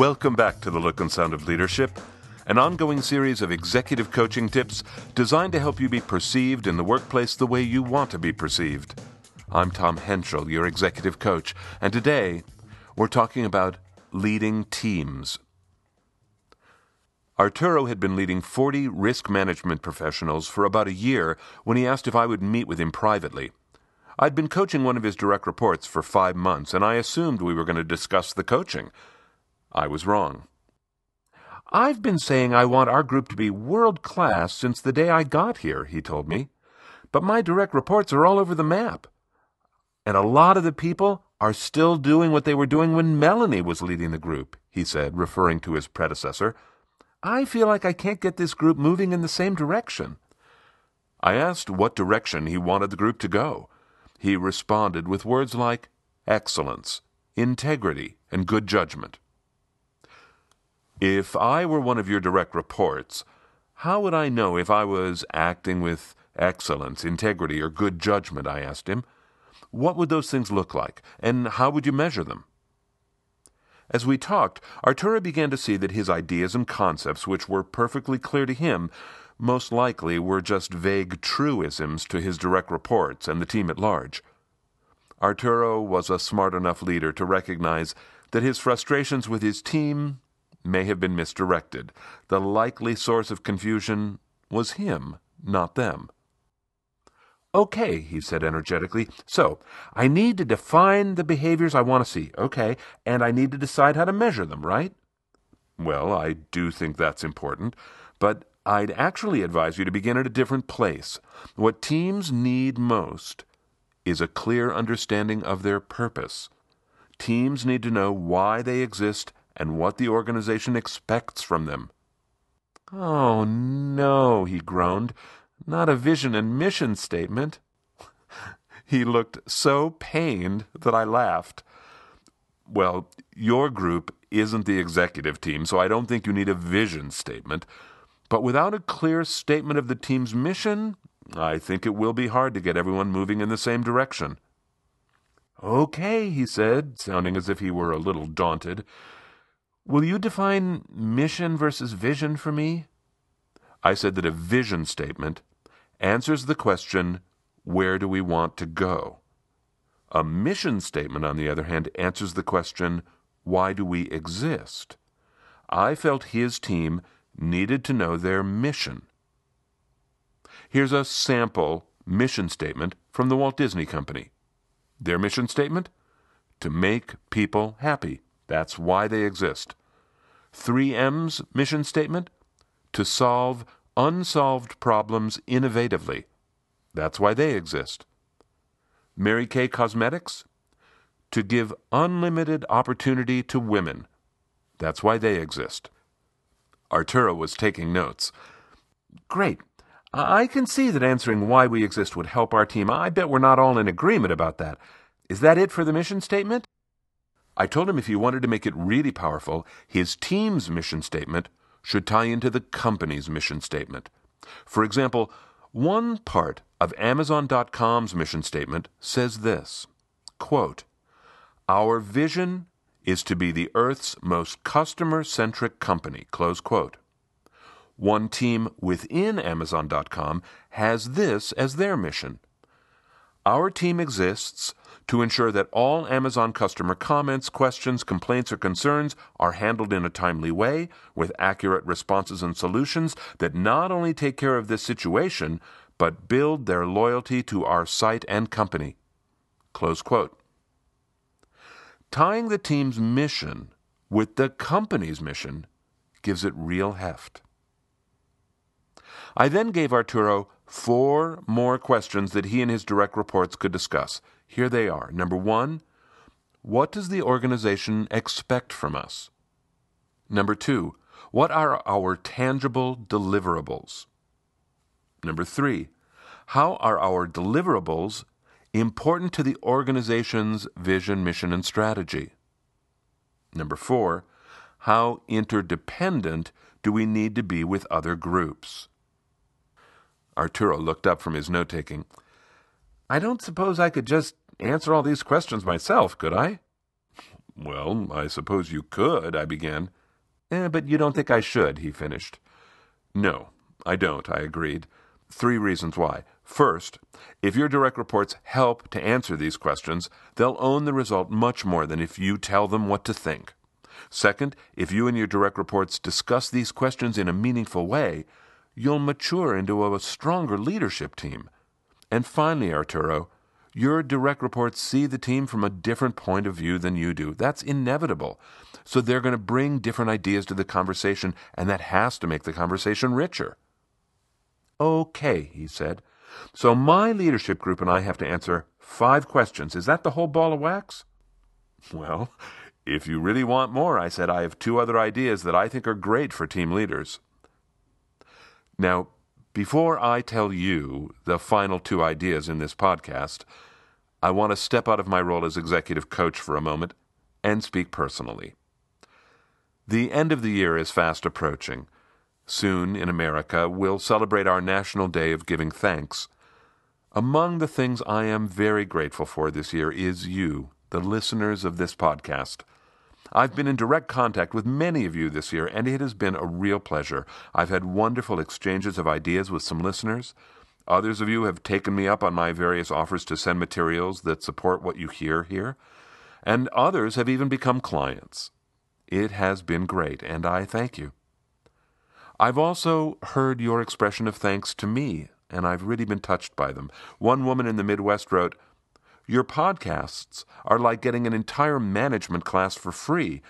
Welcome back to the Look and Sound of Leadership, an ongoing series of executive coaching tips designed to help you be perceived in the workplace the way you want to be perceived. I'm Tom Henschel, your executive coach, and today we're talking about leading teams. Arturo had been leading 40 risk management professionals for about a year when he asked if I would meet with him privately. I'd been coaching one of his direct reports for five months, and I assumed we were going to discuss the coaching. I was wrong. I've been saying I want our group to be world class since the day I got here, he told me. But my direct reports are all over the map. And a lot of the people are still doing what they were doing when Melanie was leading the group, he said, referring to his predecessor. I feel like I can't get this group moving in the same direction. I asked what direction he wanted the group to go. He responded with words like excellence, integrity, and good judgment. If I were one of your direct reports, how would I know if I was acting with excellence, integrity, or good judgment? I asked him. What would those things look like, and how would you measure them? As we talked, Arturo began to see that his ideas and concepts, which were perfectly clear to him, most likely were just vague truisms to his direct reports and the team at large. Arturo was a smart enough leader to recognize that his frustrations with his team may have been misdirected. The likely source of confusion was him, not them. Okay, he said energetically. So, I need to define the behaviors I want to see, okay, and I need to decide how to measure them, right? Well, I do think that's important, but I'd actually advise you to begin at a different place. What teams need most is a clear understanding of their purpose. Teams need to know why they exist and what the organization expects from them. Oh, no, he groaned. Not a vision and mission statement. he looked so pained that I laughed. Well, your group isn't the executive team, so I don't think you need a vision statement. But without a clear statement of the team's mission, I think it will be hard to get everyone moving in the same direction. Okay, he said, sounding as if he were a little daunted. Will you define mission versus vision for me? I said that a vision statement answers the question, where do we want to go? A mission statement, on the other hand, answers the question, why do we exist? I felt his team needed to know their mission. Here's a sample mission statement from the Walt Disney Company. Their mission statement? To make people happy. That's why they exist. 3M's mission statement? To solve unsolved problems innovatively. That's why they exist. Mary Kay Cosmetics? To give unlimited opportunity to women. That's why they exist. Arturo was taking notes. Great. I can see that answering why we exist would help our team. I bet we're not all in agreement about that. Is that it for the mission statement? I told him if he wanted to make it really powerful, his team's mission statement should tie into the company's mission statement. For example, one part of Amazon.com's mission statement says this quote, Our vision is to be the Earth's most customer centric company. Close quote. One team within Amazon.com has this as their mission. Our team exists to ensure that all Amazon customer comments, questions, complaints, or concerns are handled in a timely way with accurate responses and solutions that not only take care of this situation, but build their loyalty to our site and company. Close quote. Tying the team's mission with the company's mission gives it real heft. I then gave Arturo four more questions that he and his direct reports could discuss. Here they are. Number one, what does the organization expect from us? Number two, what are our tangible deliverables? Number three, how are our deliverables important to the organization's vision, mission, and strategy? Number four, how interdependent do we need to be with other groups? Arturo looked up from his note taking. I don't suppose I could just answer all these questions myself, could I? Well, I suppose you could, I began. Eh, but you don't think I should, he finished. No, I don't, I agreed. Three reasons why. First, if your direct reports help to answer these questions, they'll own the result much more than if you tell them what to think. Second, if you and your direct reports discuss these questions in a meaningful way, you'll mature into a stronger leadership team. And finally, Arturo, your direct reports see the team from a different point of view than you do. That's inevitable. So they're going to bring different ideas to the conversation, and that has to make the conversation richer. Okay, he said. So my leadership group and I have to answer five questions. Is that the whole ball of wax? Well, if you really want more, I said, I have two other ideas that I think are great for team leaders. Now, before I tell you the final two ideas in this podcast, I want to step out of my role as executive coach for a moment and speak personally. The end of the year is fast approaching. Soon, in America, we'll celebrate our National Day of Giving Thanks. Among the things I am very grateful for this year is you, the listeners of this podcast. I've been in direct contact with many of you this year, and it has been a real pleasure. I've had wonderful exchanges of ideas with some listeners. Others of you have taken me up on my various offers to send materials that support what you hear here, and others have even become clients. It has been great, and I thank you. I've also heard your expression of thanks to me, and I've really been touched by them. One woman in the Midwest wrote, your podcasts are like getting an entire management class for free.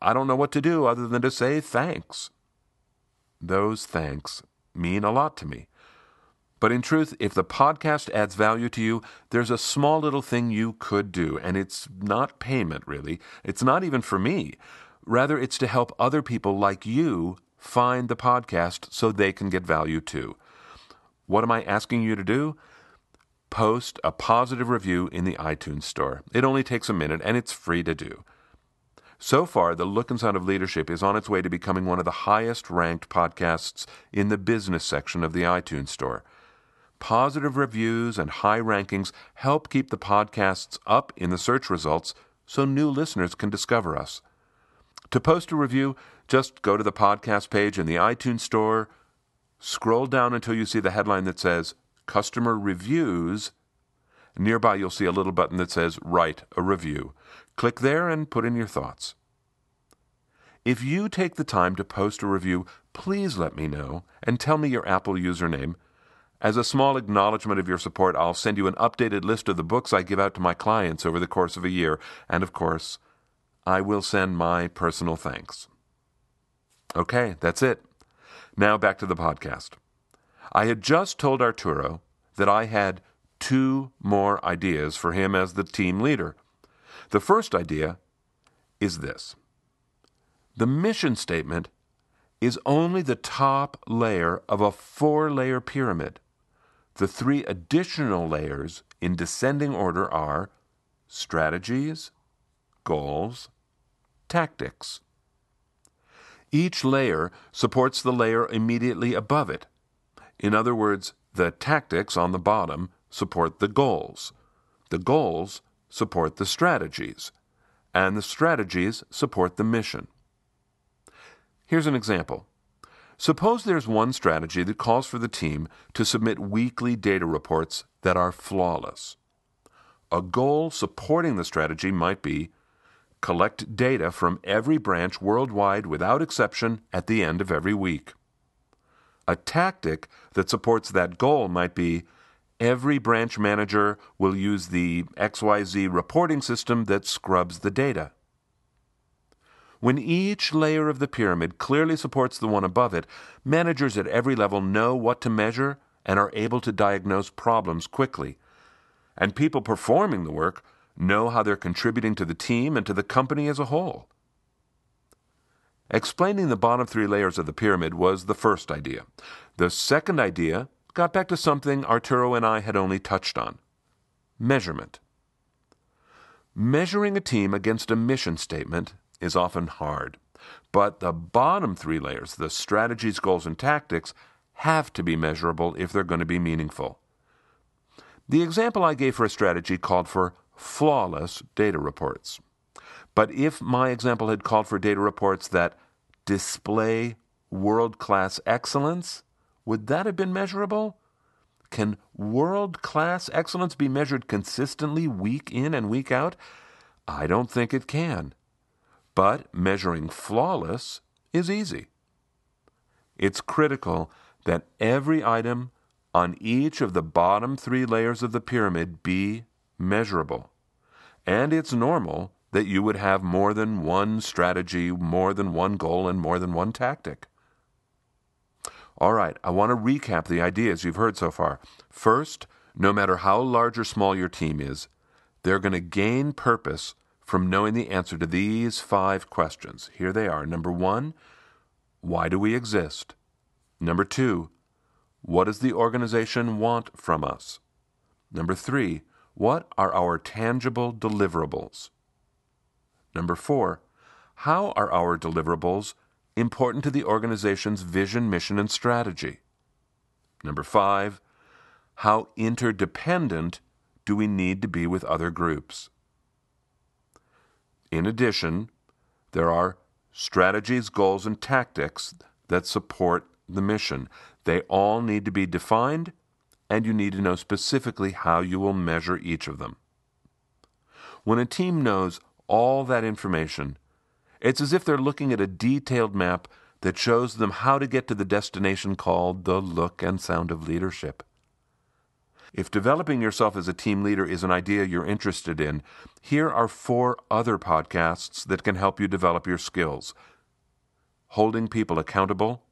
I don't know what to do other than to say thanks. Those thanks mean a lot to me. But in truth, if the podcast adds value to you, there's a small little thing you could do, and it's not payment, really. It's not even for me. Rather, it's to help other people like you find the podcast so they can get value too. What am I asking you to do? Post a positive review in the iTunes Store. It only takes a minute and it's free to do. So far, The Look and Sound of Leadership is on its way to becoming one of the highest ranked podcasts in the business section of the iTunes Store. Positive reviews and high rankings help keep the podcasts up in the search results so new listeners can discover us. To post a review, just go to the podcast page in the iTunes Store, scroll down until you see the headline that says Customer Reviews. Nearby, you'll see a little button that says Write a Review. Click there and put in your thoughts. If you take the time to post a review, please let me know and tell me your Apple username. As a small acknowledgement of your support, I'll send you an updated list of the books I give out to my clients over the course of a year, and of course, I will send my personal thanks. Okay, that's it. Now back to the podcast. I had just told Arturo that I had two more ideas for him as the team leader. The first idea is this the mission statement is only the top layer of a four layer pyramid. The three additional layers in descending order are strategies, goals, tactics. Each layer supports the layer immediately above it in other words, the tactics on the bottom support the goals. The goals support the strategies. And the strategies support the mission. Here's an example. Suppose there's one strategy that calls for the team to submit weekly data reports that are flawless. A goal supporting the strategy might be collect data from every branch worldwide without exception at the end of every week. A tactic that supports that goal might be every branch manager will use the XYZ reporting system that scrubs the data. When each layer of the pyramid clearly supports the one above it, managers at every level know what to measure and are able to diagnose problems quickly. And people performing the work know how they're contributing to the team and to the company as a whole. Explaining the bottom three layers of the pyramid was the first idea. The second idea got back to something Arturo and I had only touched on measurement. Measuring a team against a mission statement is often hard, but the bottom three layers, the strategies, goals, and tactics, have to be measurable if they're going to be meaningful. The example I gave for a strategy called for flawless data reports. But if my example had called for data reports that display world class excellence, would that have been measurable? Can world class excellence be measured consistently week in and week out? I don't think it can. But measuring flawless is easy. It's critical that every item on each of the bottom three layers of the pyramid be measurable. And it's normal that you would have more than one strategy, more than one goal, and more than one tactic. All right, I want to recap the ideas you've heard so far. First, no matter how large or small your team is, they're going to gain purpose from knowing the answer to these five questions. Here they are. Number one, why do we exist? Number two, what does the organization want from us? Number three, what are our tangible deliverables? Number four, how are our deliverables important to the organization's vision, mission, and strategy? Number five, how interdependent do we need to be with other groups? In addition, there are strategies, goals, and tactics that support the mission. They all need to be defined, and you need to know specifically how you will measure each of them. When a team knows all that information, it's as if they're looking at a detailed map that shows them how to get to the destination called the look and sound of leadership. If developing yourself as a team leader is an idea you're interested in, here are four other podcasts that can help you develop your skills Holding People Accountable,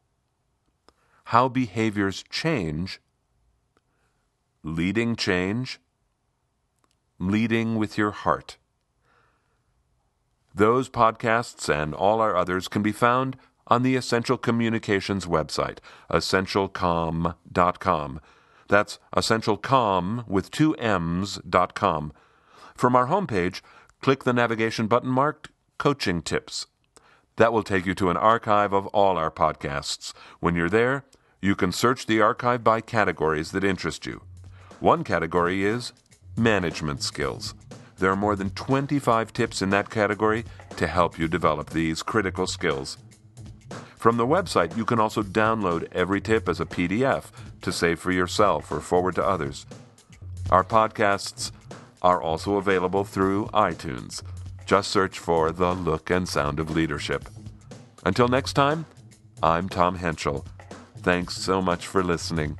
How Behaviors Change, Leading Change, Leading with Your Heart. Those podcasts and all our others can be found on the Essential Communications website, essentialcomm.com. That's essentialcom with two M's dot com. From our homepage, click the navigation button marked Coaching Tips. That will take you to an archive of all our podcasts. When you're there, you can search the archive by categories that interest you. One category is management skills. There are more than 25 tips in that category to help you develop these critical skills. From the website, you can also download every tip as a PDF to save for yourself or forward to others. Our podcasts are also available through iTunes. Just search for The Look and Sound of Leadership. Until next time, I'm Tom Henschel. Thanks so much for listening.